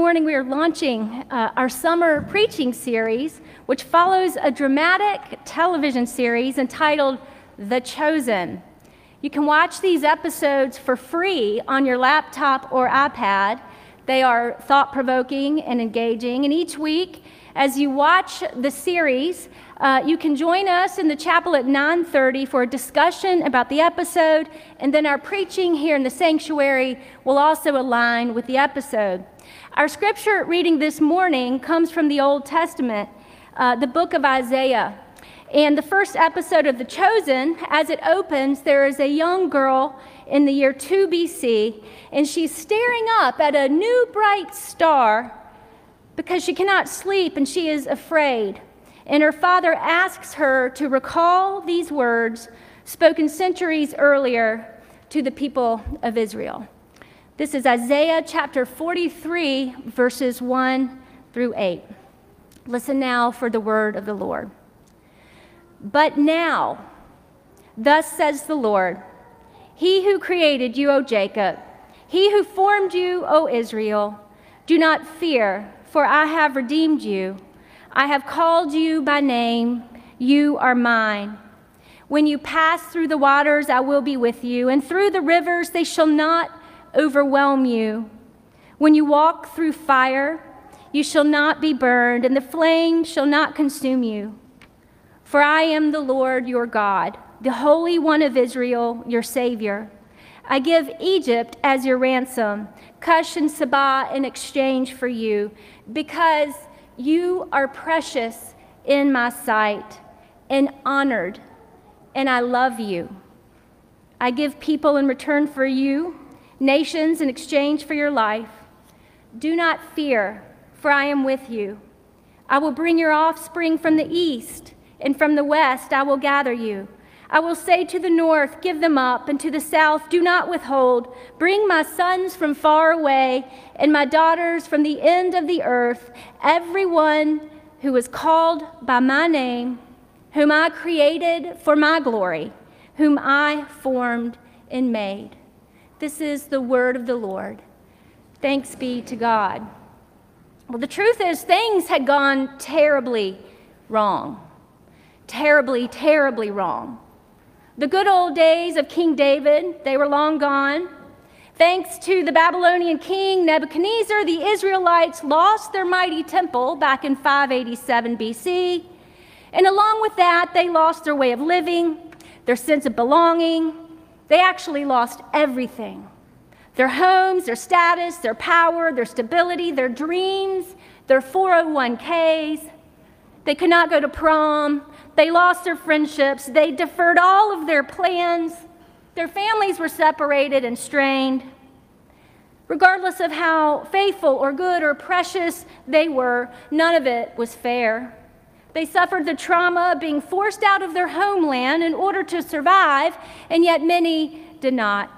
morning we are launching uh, our summer preaching series, which follows a dramatic television series entitled The Chosen. You can watch these episodes for free on your laptop or iPad. They are thought provoking and engaging, and each week, as you watch the series, uh, you can join us in the chapel at 9:30 for a discussion about the episode, and then our preaching here in the sanctuary will also align with the episode. Our scripture reading this morning comes from the Old Testament, uh, the book of Isaiah. And the first episode of The Chosen, as it opens, there is a young girl in the year 2 BC, and she's staring up at a new bright star because she cannot sleep and she is afraid. And her father asks her to recall these words spoken centuries earlier to the people of Israel. This is Isaiah chapter 43, verses 1 through 8. Listen now for the word of the Lord. But now, thus says the Lord, He who created you, O Jacob, He who formed you, O Israel, do not fear for I have redeemed you. I have called you by name. You are mine. When you pass through the waters, I will be with you, and through the rivers, they shall not overwhelm you. When you walk through fire, you shall not be burned, and the flame shall not consume you. For I am the Lord your God, the Holy One of Israel, your Savior. I give Egypt as your ransom, Cush and Seba in exchange for you, because you are precious in my sight and honored, and I love you. I give people in return for you, nations in exchange for your life. Do not fear, for I am with you. I will bring your offspring from the east, and from the west I will gather you. I will say to the north, Give them up, and to the south, Do not withhold. Bring my sons from far away, and my daughters from the end of the earth, everyone who is called by my name, whom I created for my glory, whom I formed and made. This is the word of the Lord. Thanks be to God. Well, the truth is, things had gone terribly wrong. Terribly, terribly wrong. The good old days of King David, they were long gone. Thanks to the Babylonian king Nebuchadnezzar, the Israelites lost their mighty temple back in 587 BC. And along with that, they lost their way of living, their sense of belonging. They actually lost everything their homes, their status, their power, their stability, their dreams, their 401ks. They could not go to prom. They lost their friendships. They deferred all of their plans. Their families were separated and strained. Regardless of how faithful or good or precious they were, none of it was fair. They suffered the trauma of being forced out of their homeland in order to survive, and yet many did not.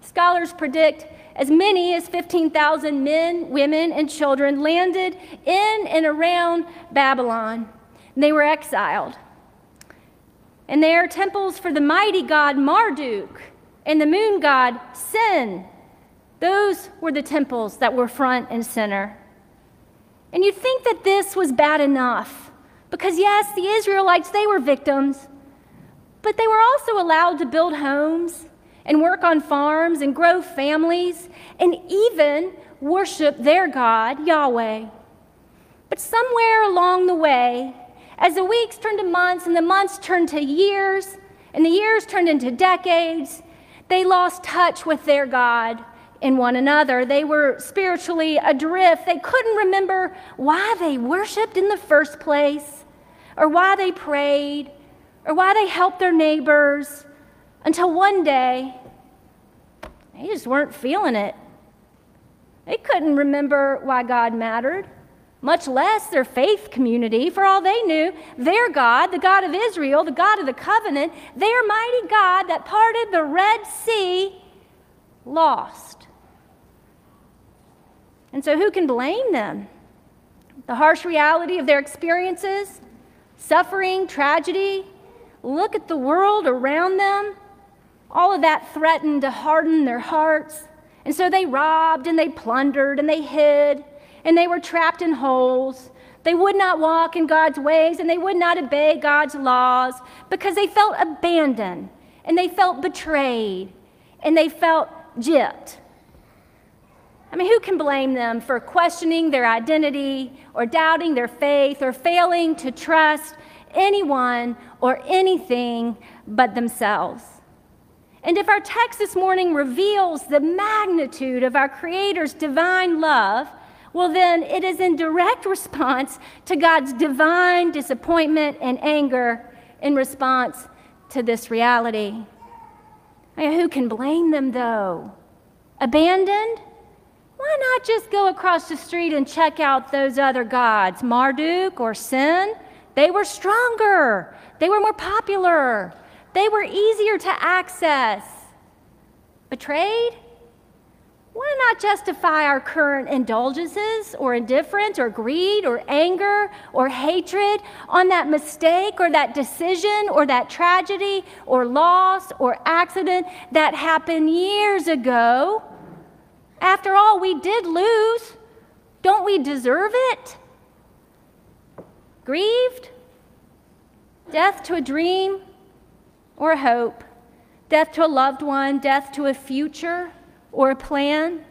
Scholars predict as many as 15,000 men, women, and children landed in and around Babylon. They were exiled. And they are temples for the mighty god Marduk and the moon god Sin. Those were the temples that were front and center. And you'd think that this was bad enough because, yes, the Israelites, they were victims, but they were also allowed to build homes and work on farms and grow families and even worship their God, Yahweh. But somewhere along the way, as the weeks turned to months and the months turned to years and the years turned into decades, they lost touch with their God and one another. They were spiritually adrift. They couldn't remember why they worshiped in the first place, or why they prayed, or why they helped their neighbors, until one day they just weren't feeling it. They couldn't remember why God mattered much less their faith community. For all they knew, their God, the God of Israel, the God of the covenant, their mighty God that parted the Red Sea, lost. And so, who can blame them? The harsh reality of their experiences, suffering, tragedy, look at the world around them. All of that threatened to harden their hearts. And so they robbed and they plundered and they hid and they were trapped in holes. They would not walk in God's ways and they would not obey God's laws because they felt abandoned and they felt betrayed and they felt gypped. I mean, who can blame them for questioning their identity or doubting their faith or failing to trust anyone or anything but themselves? And if our text this morning reveals the magnitude of our Creator's divine love, well, then it is in direct response to God's divine disappointment and anger in response to this reality. I mean, who can blame them, though? Abandoned? Why not just go across the street and check out those other gods, Marduk or Sin? They were stronger, they were more popular, they were easier to access. Betrayed? Why not justify our current indulgences or indifference or greed or anger or hatred on that mistake or that decision or that tragedy or loss or accident that happened years ago? After all, we did lose. Don't we deserve it? Grieved? Death to a dream or a hope, death to a loved one, death to a future or a plan?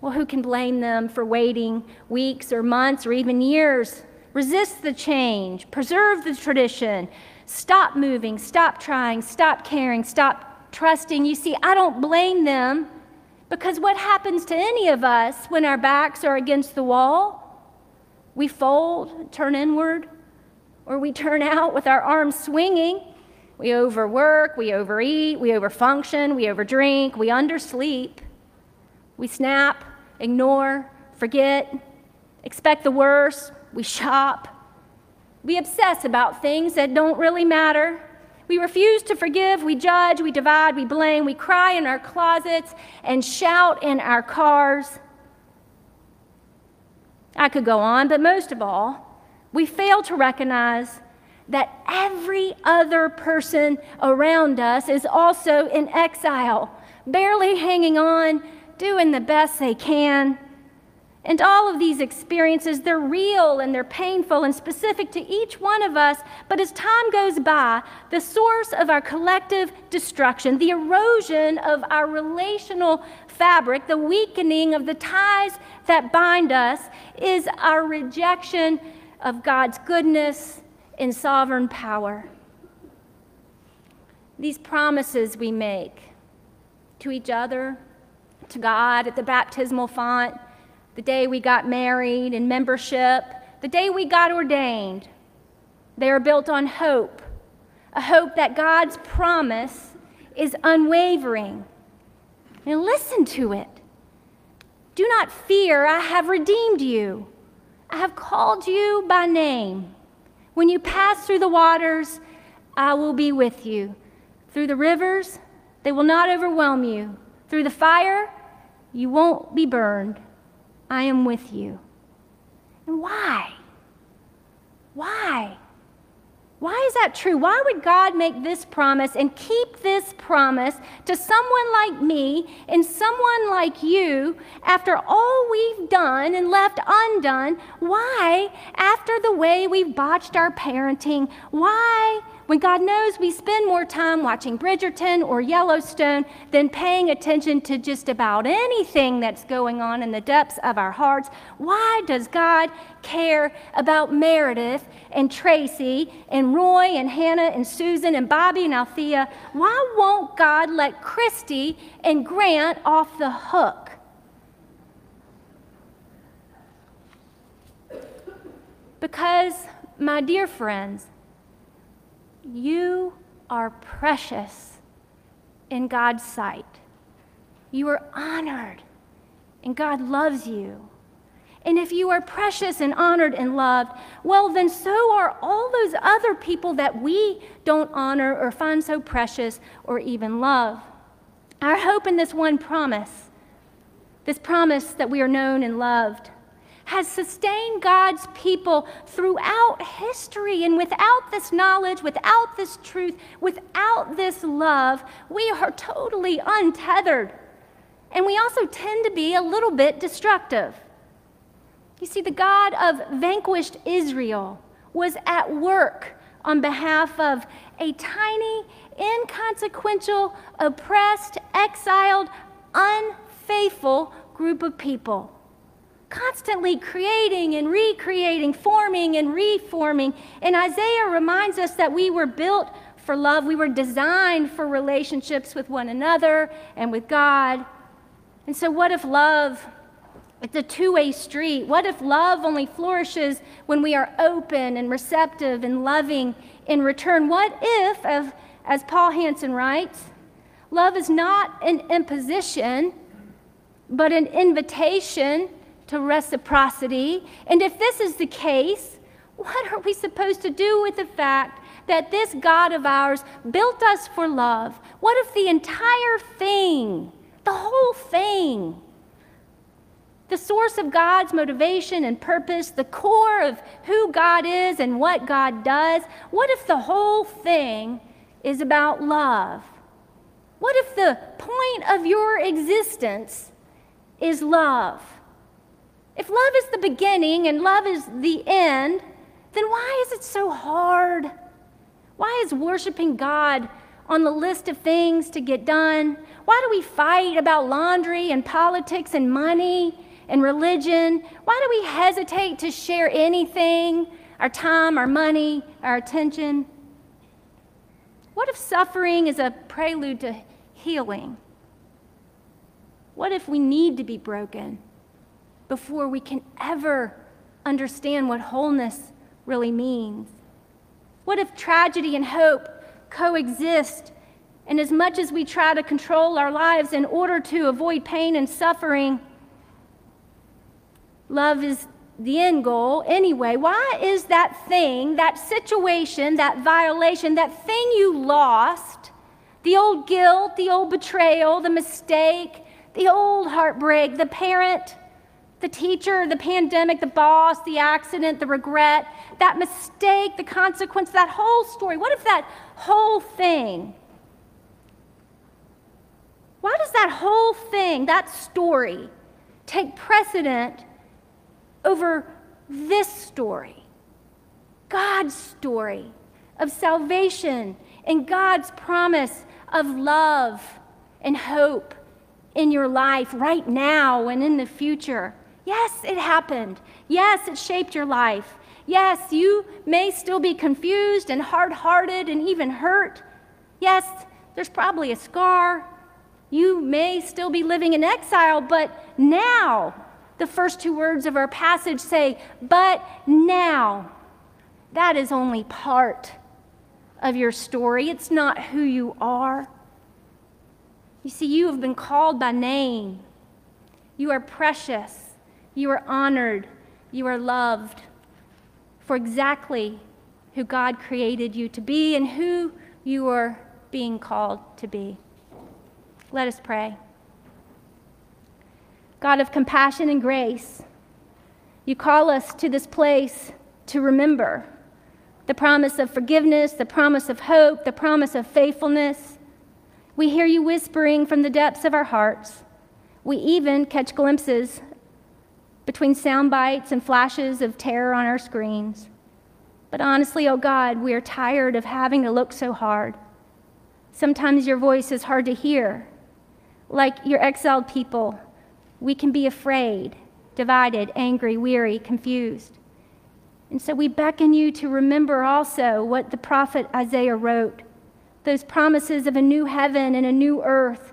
Well, who can blame them for waiting weeks or months or even years? Resist the change, preserve the tradition, stop moving, stop trying, stop caring, stop trusting. You see, I don't blame them because what happens to any of us when our backs are against the wall? We fold, turn inward, or we turn out with our arms swinging we overwork, we overeat, we overfunction, we overdrink, we undersleep, we snap, ignore, forget, expect the worst, we shop, we obsess about things that don't really matter. We refuse to forgive, we judge, we divide, we blame, we cry in our closets and shout in our cars. I could go on, but most of all, we fail to recognize that every other person around us is also in exile, barely hanging on, doing the best they can. And all of these experiences, they're real and they're painful and specific to each one of us. But as time goes by, the source of our collective destruction, the erosion of our relational fabric, the weakening of the ties that bind us, is our rejection of God's goodness and sovereign power. These promises we make to each other, to God at the baptismal font, the day we got married and membership, the day we got ordained, they are built on hope, a hope that God's promise is unwavering. And listen to it. Do not fear, I have redeemed you. I have called you by name. When you pass through the waters, I will be with you. Through the rivers, they will not overwhelm you. Through the fire, you won't be burned. I am with you. And why? Why? Why is that true? Why would God make this promise and keep this promise to someone like me and someone like you after all we've done and left undone? Why, after the way we've botched our parenting? Why? When God knows we spend more time watching Bridgerton or Yellowstone than paying attention to just about anything that's going on in the depths of our hearts, why does God care about Meredith and Tracy and Roy and Hannah and Susan and Bobby and Althea? Why won't God let Christy and Grant off the hook? Because, my dear friends, you are precious in God's sight. You are honored, and God loves you. And if you are precious and honored and loved, well, then so are all those other people that we don't honor or find so precious or even love. Our hope in this one promise, this promise that we are known and loved, has sustained God's people throughout history. And without this knowledge, without this truth, without this love, we are totally untethered. And we also tend to be a little bit destructive. You see, the God of vanquished Israel was at work on behalf of a tiny, inconsequential, oppressed, exiled, unfaithful group of people. Constantly creating and recreating, forming and reforming. And Isaiah reminds us that we were built for love. We were designed for relationships with one another and with God. And so, what if love? It's a two way street. What if love only flourishes when we are open and receptive and loving in return? What if, as, as Paul Hansen writes, love is not an imposition, but an invitation to reciprocity? And if this is the case, what are we supposed to do with the fact that this God of ours built us for love? What if the entire thing, the whole thing, the source of God's motivation and purpose, the core of who God is and what God does, what if the whole thing is about love? What if the point of your existence is love? If love is the beginning and love is the end, then why is it so hard? Why is worshiping God on the list of things to get done? Why do we fight about laundry and politics and money and religion? Why do we hesitate to share anything our time, our money, our attention? What if suffering is a prelude to healing? What if we need to be broken before we can ever understand what wholeness really means? What if tragedy and hope coexist? And as much as we try to control our lives in order to avoid pain and suffering, love is the end goal anyway. Why is that thing, that situation, that violation, that thing you lost, the old guilt, the old betrayal, the mistake, the old heartbreak, the parent, the teacher, the pandemic, the boss, the accident, the regret, that mistake, the consequence, that whole story. What if that whole thing, why does that whole thing, that story, take precedent over this story? God's story of salvation and God's promise of love and hope in your life right now and in the future. Yes, it happened. Yes, it shaped your life. Yes, you may still be confused and hard hearted and even hurt. Yes, there's probably a scar. You may still be living in exile, but now, the first two words of our passage say, but now. That is only part of your story. It's not who you are. You see, you have been called by name. You are precious. You are honored. You are loved for exactly who God created you to be and who you are being called to be. Let us pray. God of compassion and grace, you call us to this place to remember the promise of forgiveness, the promise of hope, the promise of faithfulness. We hear you whispering from the depths of our hearts. We even catch glimpses between sound bites and flashes of terror on our screens. But honestly, oh God, we are tired of having to look so hard. Sometimes your voice is hard to hear. Like your exiled people, we can be afraid, divided, angry, weary, confused. And so we beckon you to remember also what the prophet Isaiah wrote those promises of a new heaven and a new earth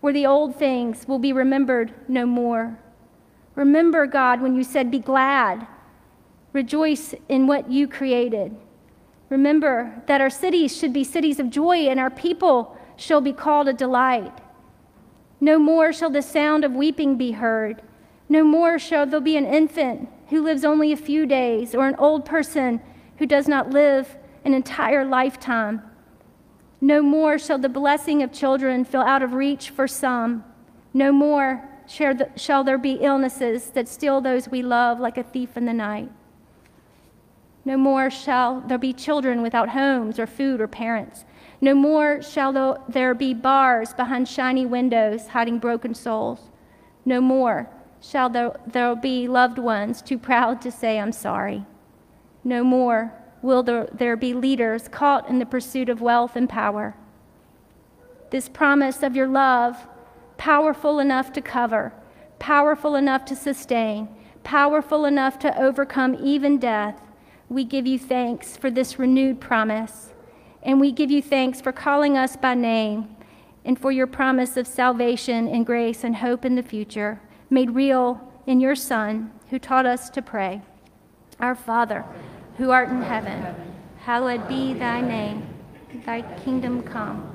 where the old things will be remembered no more. Remember, God, when you said, Be glad, rejoice in what you created. Remember that our cities should be cities of joy and our people shall be called a delight. No more shall the sound of weeping be heard. No more shall there be an infant who lives only a few days or an old person who does not live an entire lifetime. No more shall the blessing of children feel out of reach for some. No more shall there be illnesses that steal those we love like a thief in the night. No more shall there be children without homes or food or parents. No more shall there be bars behind shiny windows hiding broken souls. No more shall there, be loved ones too proud to say, I'm sorry. No more will there be leaders caught in the pursuit of wealth and power. This promise of your love, powerful enough to cover, powerful enough to sustain, powerful enough to overcome even death, we give you thanks for this renewed promise. And we give you thanks for calling us by name and for your promise of salvation and grace and hope in the future, made real in your Son, who taught us to pray. Our Father, who art in heaven, hallowed be thy name. Thy kingdom come,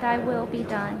thy will be done,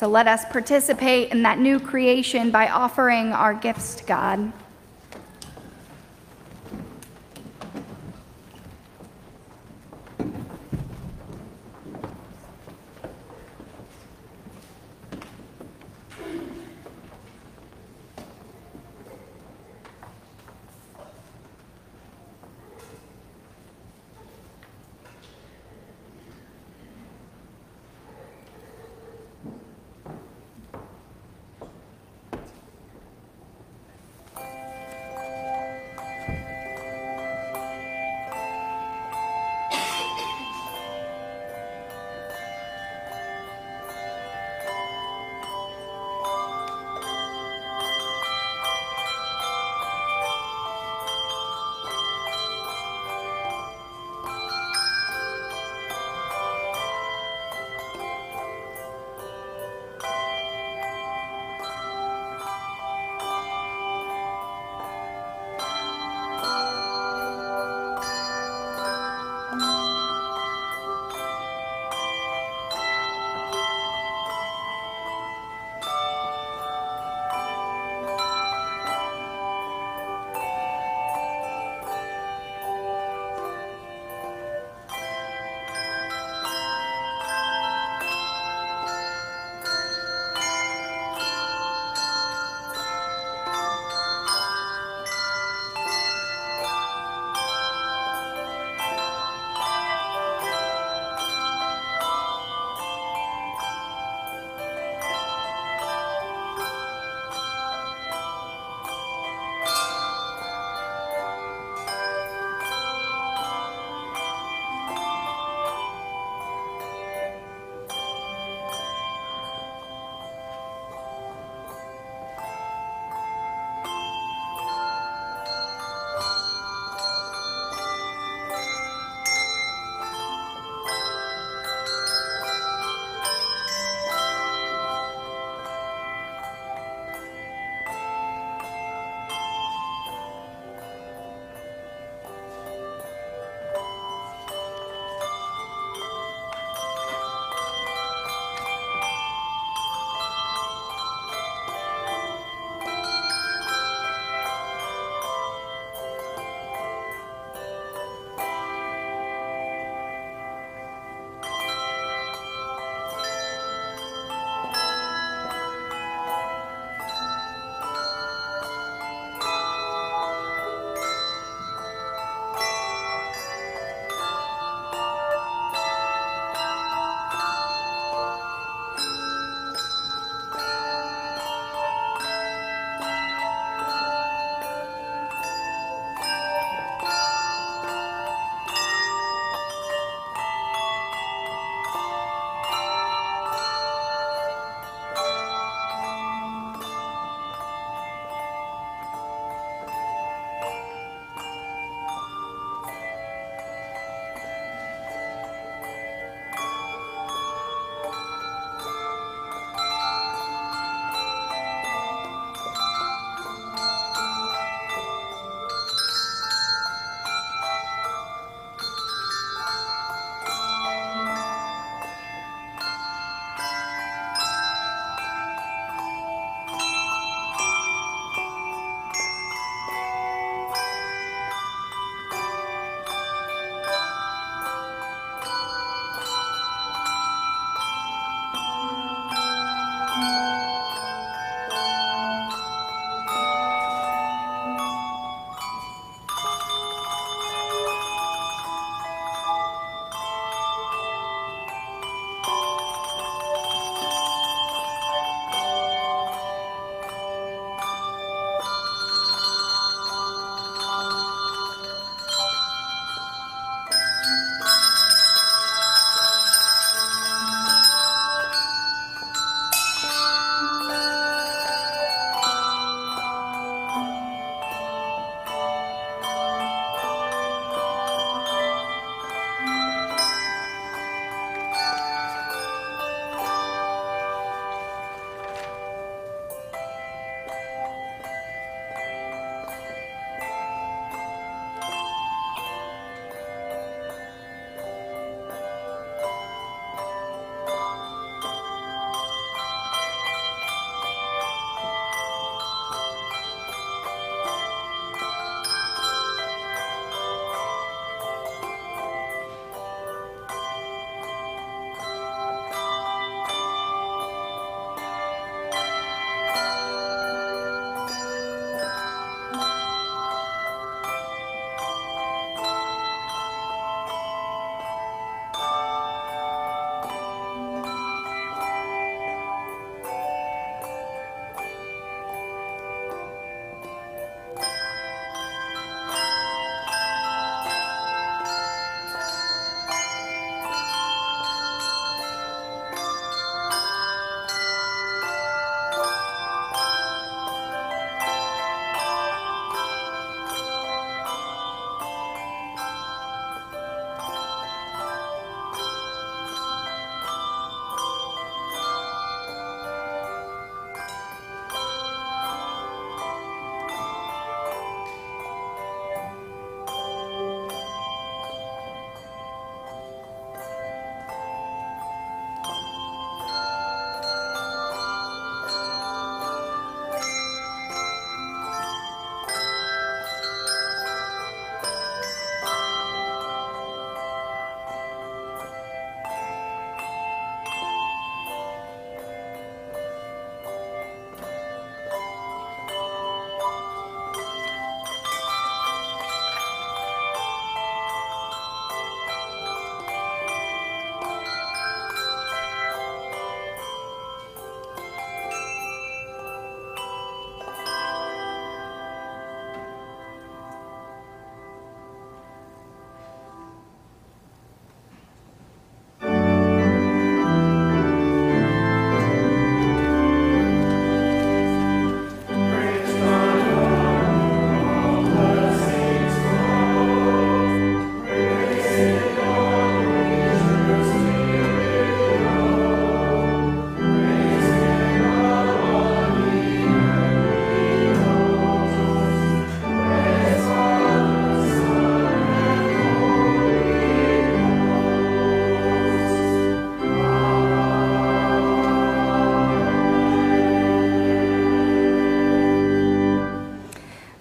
So let us participate in that new creation by offering our gifts to God.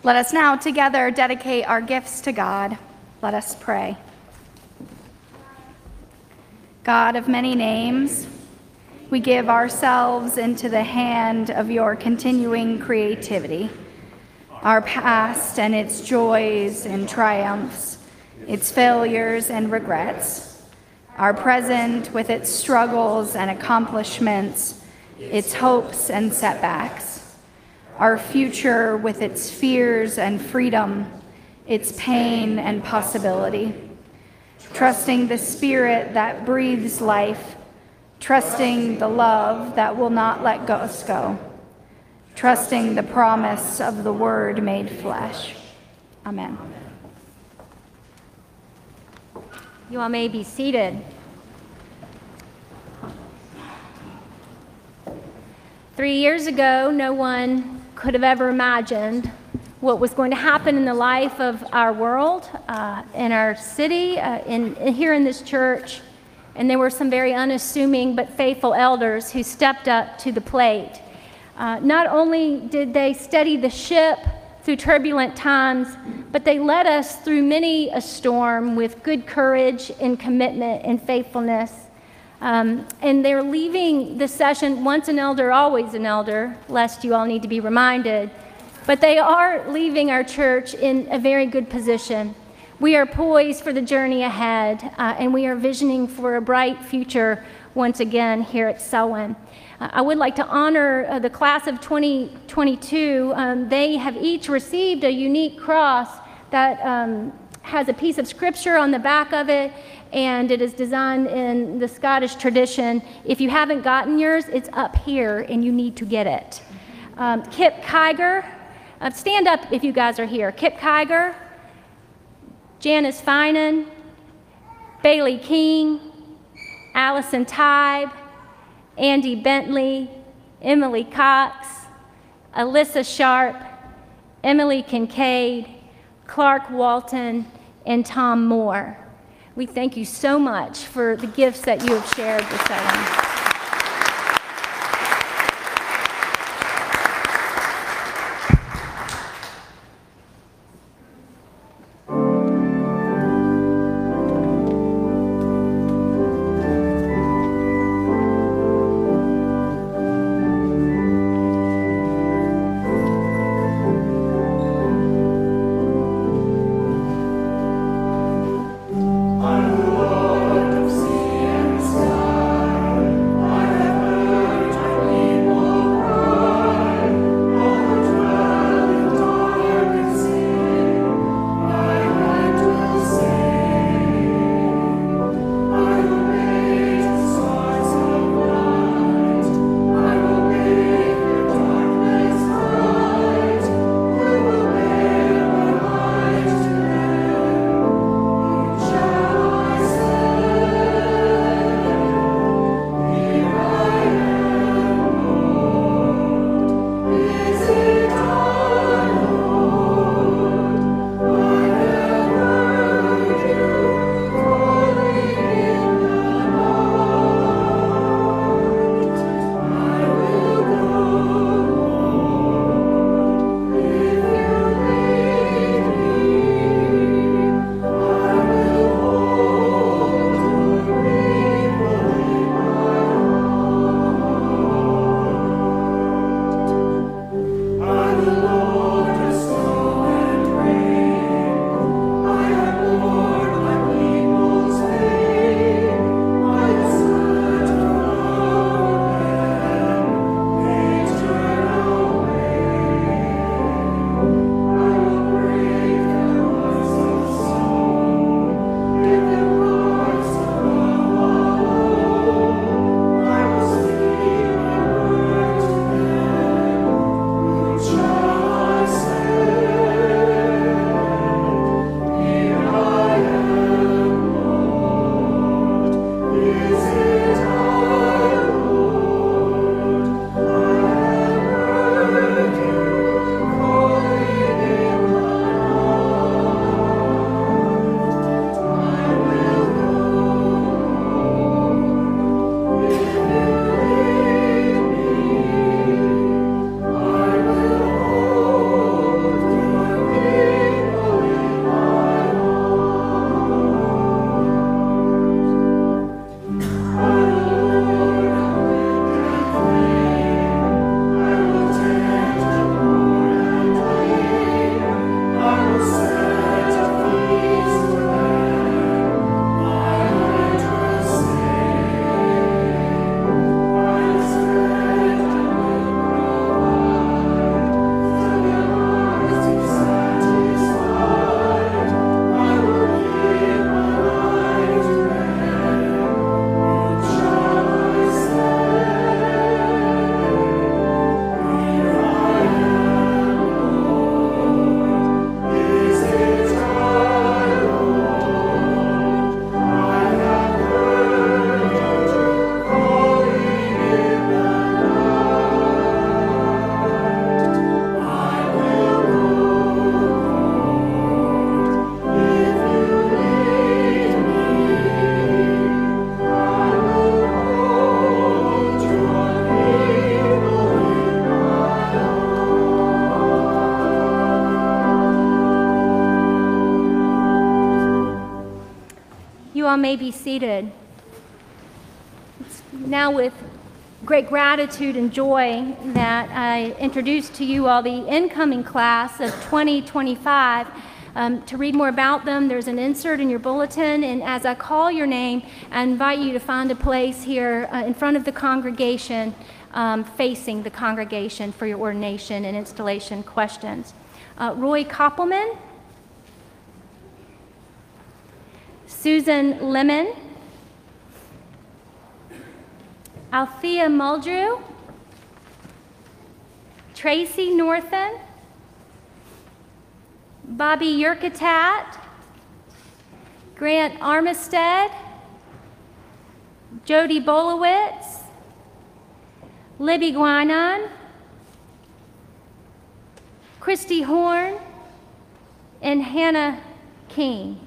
Let us now together dedicate our gifts to God. Let us pray. God of many names, we give ourselves into the hand of your continuing creativity. Our past and its joys and triumphs, its failures and regrets, our present with its struggles and accomplishments, its hopes and setbacks, our future with its fears and freedom, its pain and possibility trusting the Spirit that breathes life, trusting the love that will not let us go, trusting the promise of the Word made flesh. Amen. You all may be seated. Three years ago, no one could have ever imagined what was going to happen in the life of our world, uh, in our city, uh, in, here in this church. And there were some very unassuming but faithful elders who stepped up to the plate. Uh, not only did they steady the ship through turbulent times, but they led us through many a storm with good courage and commitment and faithfulness. Um, and they're leaving the session once an elder, always an elder, lest you all need to be reminded. But they are leaving our church in a very good position. We are poised for the journey ahead, uh, and we are visioning for a bright future once again here at Selwyn. Uh, I would like to honor uh, the class of 2022. Um, they have each received a unique cross that um, has a piece of scripture on the back of it, and it is designed in the Scottish tradition. If you haven't gotten yours, it's up here, and you need to get it. Um, Kip Kiger, uh, stand up if you guys are here. Kip Kiger, Janice Finan, Bailey King, Allison Tybe, Andy Bentley, Emily Cox, Alyssa Sharp, Emily Kincaid, Clark Walton, and Tom Moore. We thank you so much for the gifts that you have shared this evening. May be seated. It's now, with great gratitude and joy, that I introduce to you all the incoming class of 2025. Um, to read more about them, there's an insert in your bulletin, and as I call your name, I invite you to find a place here uh, in front of the congregation, um, facing the congregation for your ordination and installation questions. Uh, Roy Koppelman, Susan Lemon, Althea Muldrew, Tracy Northen, Bobby Yerkatat, Grant Armistead, Jody Bolowitz, Libby Guinan, Christy Horn, and Hannah King.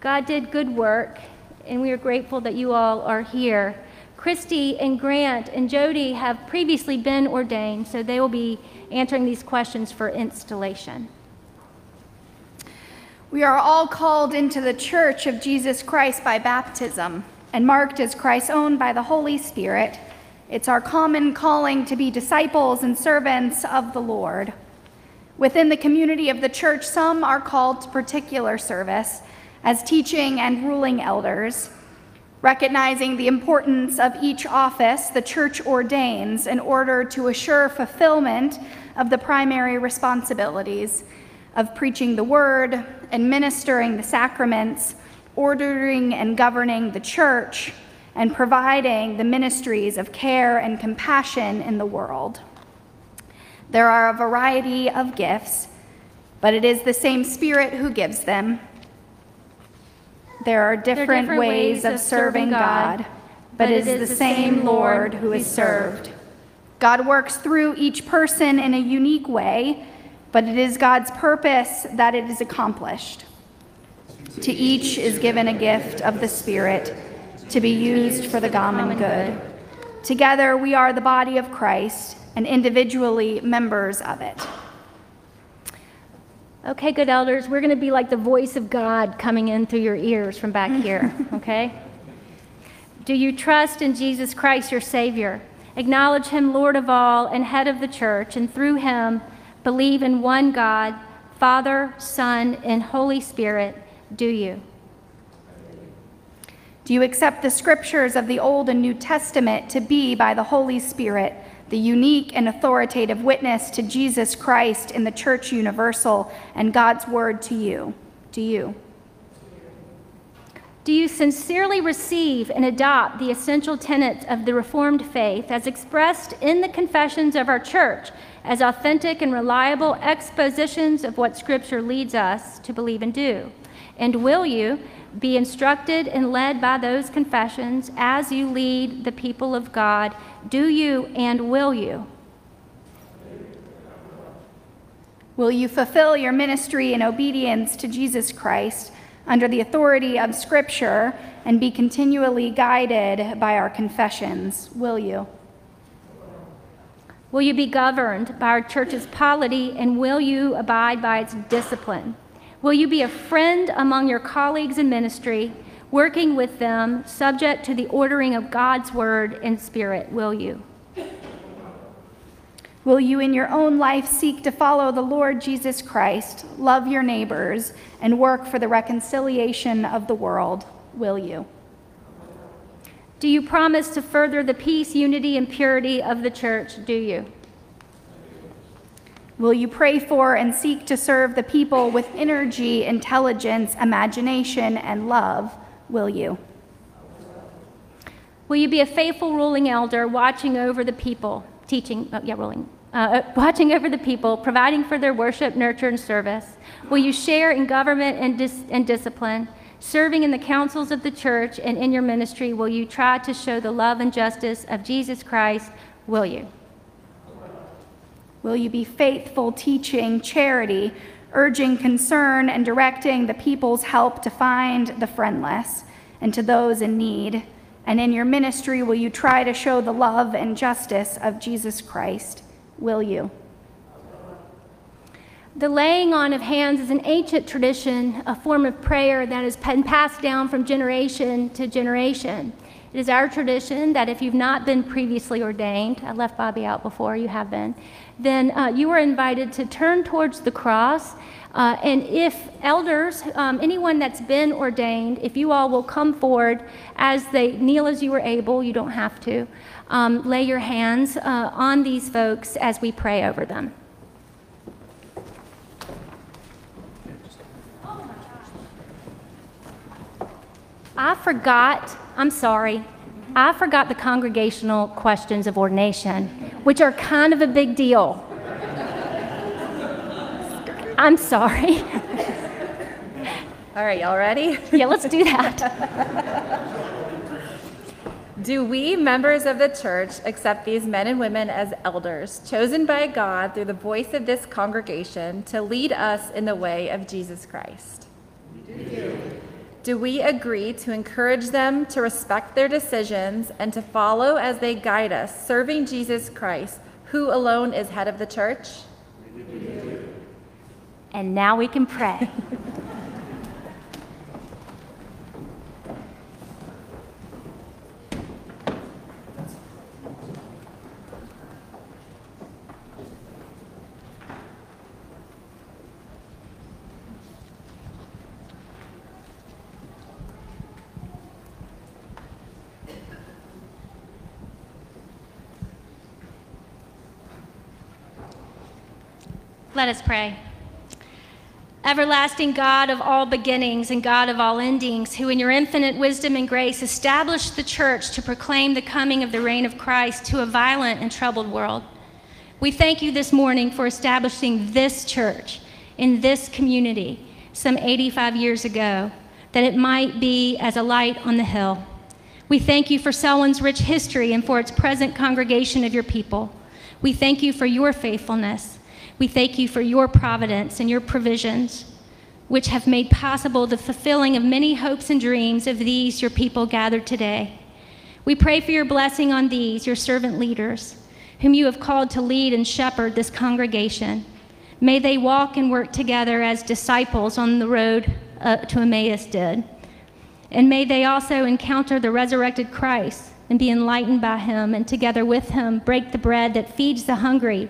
God did good work, and we are grateful that you all are here. Christy and Grant and Jody have previously been ordained, so they will be answering these questions for installation. We are all called into the church of Jesus Christ by baptism and marked as Christ's own by the Holy Spirit. It's our common calling to be disciples and servants of the Lord. Within the community of the church, some are called to particular service as teaching and ruling elders, recognizing the importance of each office the church ordains in order to assure fulfillment of the primary responsibilities of preaching the word, administering the sacraments, ordering and governing the church, and providing the ministries of care and compassion in the world. There are a variety of gifts, but it is the same Spirit who gives them there are different, there are different ways, ways of serving God, God but it is the same Lord who is served. God works through each person in a unique way, but it is God's purpose that it is accomplished. To each is given a gift of the Spirit to be used for the common good. Together we are the body of Christ and individually members of it. Okay, good elders, we're going to be like the voice of God coming in through your ears from back here, okay? Do you trust in Jesus Christ, your Savior? Acknowledge Him Lord of all and head of the church, and through Him believe in one God, Father, Son, and Holy Spirit. Do you? Do you accept the scriptures of the Old and New Testament to be, by the Holy Spirit, the unique and authoritative witness to Jesus Christ in the Church Universal and God's Word to you. To you. Do you sincerely receive and adopt the essential tenets of the Reformed faith as expressed in the confessions of our church as authentic and reliable expositions of what Scripture leads us to believe and do? And will you be instructed and led by those confessions as you lead the people of God? Do you and will you? Will you fulfill your ministry in obedience to Jesus Christ under the authority of Scripture and be continually guided by our confessions? Will you? Will you be governed by our church's polity and will you abide by its discipline? Will you be a friend among your colleagues in ministry, working with them, subject to the ordering of God's word and spirit? Will you? Will you in your own life seek to follow the Lord Jesus Christ, love your neighbors, and work for the reconciliation of the world? Will you? Do you promise to further the peace, unity, and purity of the church? Do you? Will you pray for and seek to serve the people with energy, intelligence, imagination, and love? Will you? Will you be a faithful ruling elder, watching over the people, teaching, oh, yeah, ruling, uh, uh, watching over the people, providing for their worship, nurture, and service? Will you share in government and, dis- and discipline? Serving in the councils of the church and in your ministry, will you try to show the love and justice of Jesus Christ? Will you? Will you be faithful teaching charity, urging concern, and directing the people's help to find the friendless and to those in need? And in your ministry, will you try to show the love and justice of Jesus Christ? Will you? The laying on of hands is an ancient tradition, a form of prayer that has been passed down from generation to generation. It is our tradition that if you've not been previously ordained, I left Bobby out before, you have been, then uh, you are invited to turn towards the cross. Uh, and if elders, um, anyone that's been ordained, if you all will come forward as they kneel as you are able, you don't have to, um, lay your hands uh, on these folks as we pray over them. I forgot, I'm sorry, I forgot the congregational questions of ordination, which are kind of a big deal. I'm sorry. All right, y'all ready? Yeah, let's do that. Do we, members of the church, accept these men and women as elders, chosen by God through the voice of this congregation to lead us in the way of Jesus Christ? We do. Do we agree to encourage them to respect their decisions and to follow as they guide us, serving Jesus Christ, who alone is head of the church? And now we can pray. Let us pray. Everlasting God of all beginnings and God of all endings, who in your infinite wisdom and grace established the church to proclaim the coming of the reign of Christ to a violent and troubled world. We thank you this morning for establishing this church in this community some 85 years ago, that it might be as a light on the hill. We thank you for Selwyn's rich history and for its present congregation of your people. We thank you for your faithfulness. We thank you for your providence and your provisions, which have made possible the fulfilling of many hopes and dreams of these, your people gathered today. We pray for your blessing on these, your servant leaders, whom you have called to lead and shepherd this congregation. May they walk and work together as disciples on the road uh, to Emmaus did. And may they also encounter the resurrected Christ and be enlightened by him, and together with him break the bread that feeds the hungry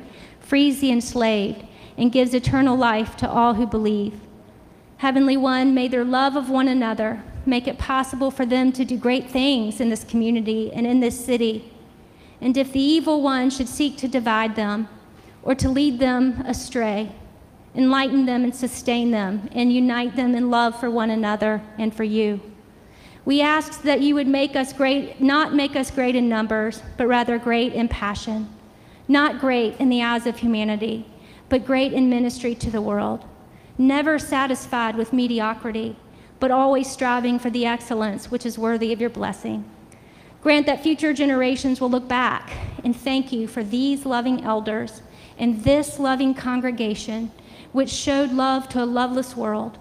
frees the enslaved, and gives eternal life to all who believe. Heavenly One, may their love of one another make it possible for them to do great things in this community and in this city. And if the evil one should seek to divide them or to lead them astray, enlighten them and sustain them and unite them in love for one another and for you. We ask that you would make us great, not make us great in numbers, but rather great in passion not great in the eyes of humanity, but great in ministry to the world, never satisfied with mediocrity, but always striving for the excellence which is worthy of your blessing. Grant that future generations will look back and thank you for these loving elders and this loving congregation which showed love to a loveless world.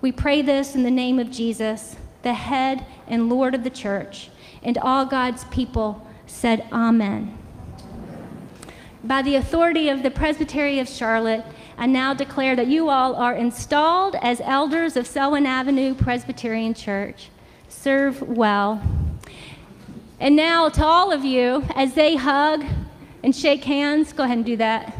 We pray this in the name of Jesus, the head and Lord of the church, and all God's people said, Amen. By the authority of the Presbytery of Charlotte, I now declare that you all are installed as elders of Selwyn Avenue Presbyterian Church. Serve well. And now, to all of you, as they hug and shake hands, go ahead and do that.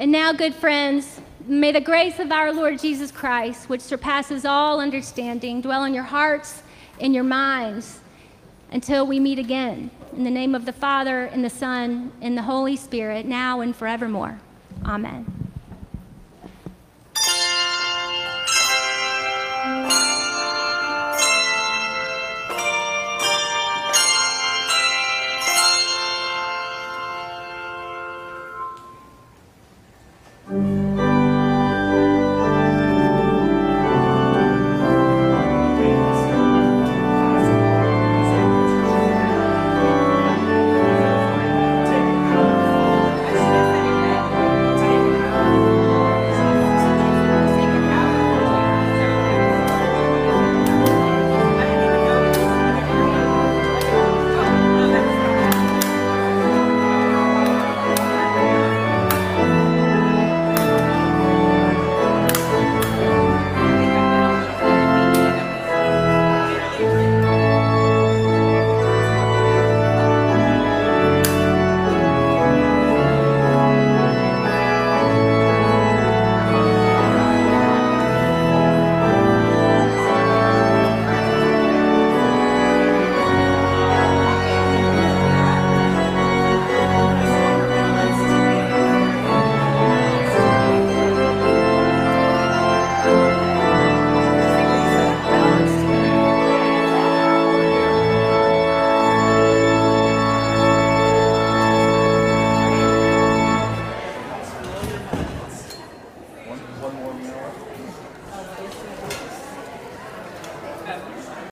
And now, good friends, may the grace of our Lord Jesus Christ, which surpasses all understanding, dwell in your hearts and your minds until we meet again. In the name of the Father, and the Son, and the Holy Spirit, now and forevermore. Amen.